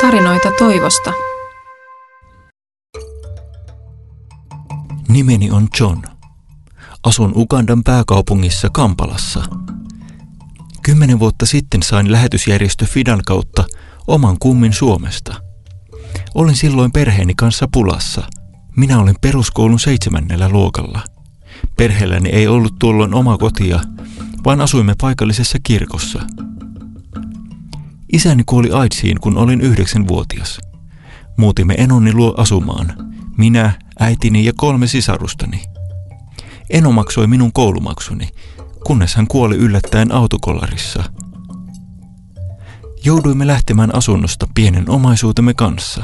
Tarinoita toivosta. Nimeni on John. Asun Ugandan pääkaupungissa Kampalassa. Kymmenen vuotta sitten sain lähetysjärjestö Fidan kautta oman kummin Suomesta. Olin silloin perheeni kanssa pulassa. Minä olin peruskoulun seitsemännellä luokalla. Perheelläni ei ollut tuolloin oma kotia, vaan asuimme paikallisessa kirkossa – Isäni kuoli AIDSiin, kun olin yhdeksänvuotias. Muutimme enoni luo asumaan. Minä, äitini ja kolme sisarustani. Eno maksoi minun koulumaksuni, kunnes hän kuoli yllättäen autokollarissa. Jouduimme lähtemään asunnosta pienen omaisuutemme kanssa.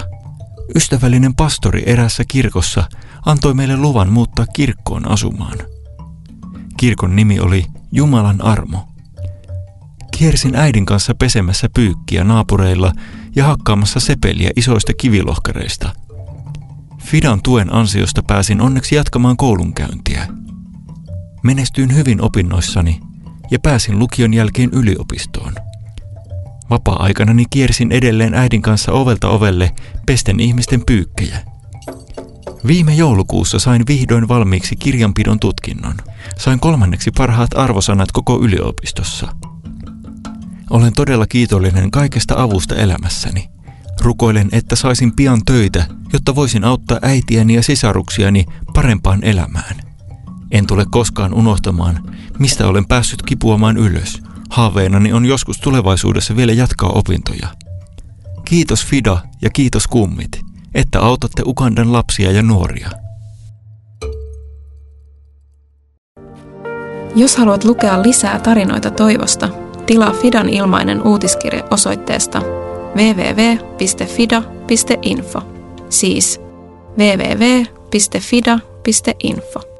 Ystävällinen pastori erässä kirkossa antoi meille luvan muuttaa kirkkoon asumaan. Kirkon nimi oli Jumalan armo – Kiersin äidin kanssa pesemässä pyykkiä naapureilla ja hakkaamassa sepeliä isoista kivilohkareista. Fidan tuen ansiosta pääsin onneksi jatkamaan koulunkäyntiä. Menestyin hyvin opinnoissani ja pääsin lukion jälkeen yliopistoon. Vapaa-aikanani kiersin edelleen äidin kanssa ovelta ovelle pesten ihmisten pyykkejä. Viime joulukuussa sain vihdoin valmiiksi kirjanpidon tutkinnon. Sain kolmanneksi parhaat arvosanat koko yliopistossa – olen todella kiitollinen kaikesta avusta elämässäni. Rukoilen, että saisin pian töitä, jotta voisin auttaa äitiäni ja sisaruksiani parempaan elämään. En tule koskaan unohtamaan, mistä olen päässyt kipuamaan ylös. Haaveenani on joskus tulevaisuudessa vielä jatkaa opintoja. Kiitos Fida ja kiitos kummit, että autatte Ugandan lapsia ja nuoria. Jos haluat lukea lisää tarinoita toivosta, Tilaa Fidan ilmainen uutiskirje osoitteesta www.fida.info, siis www.fida.info.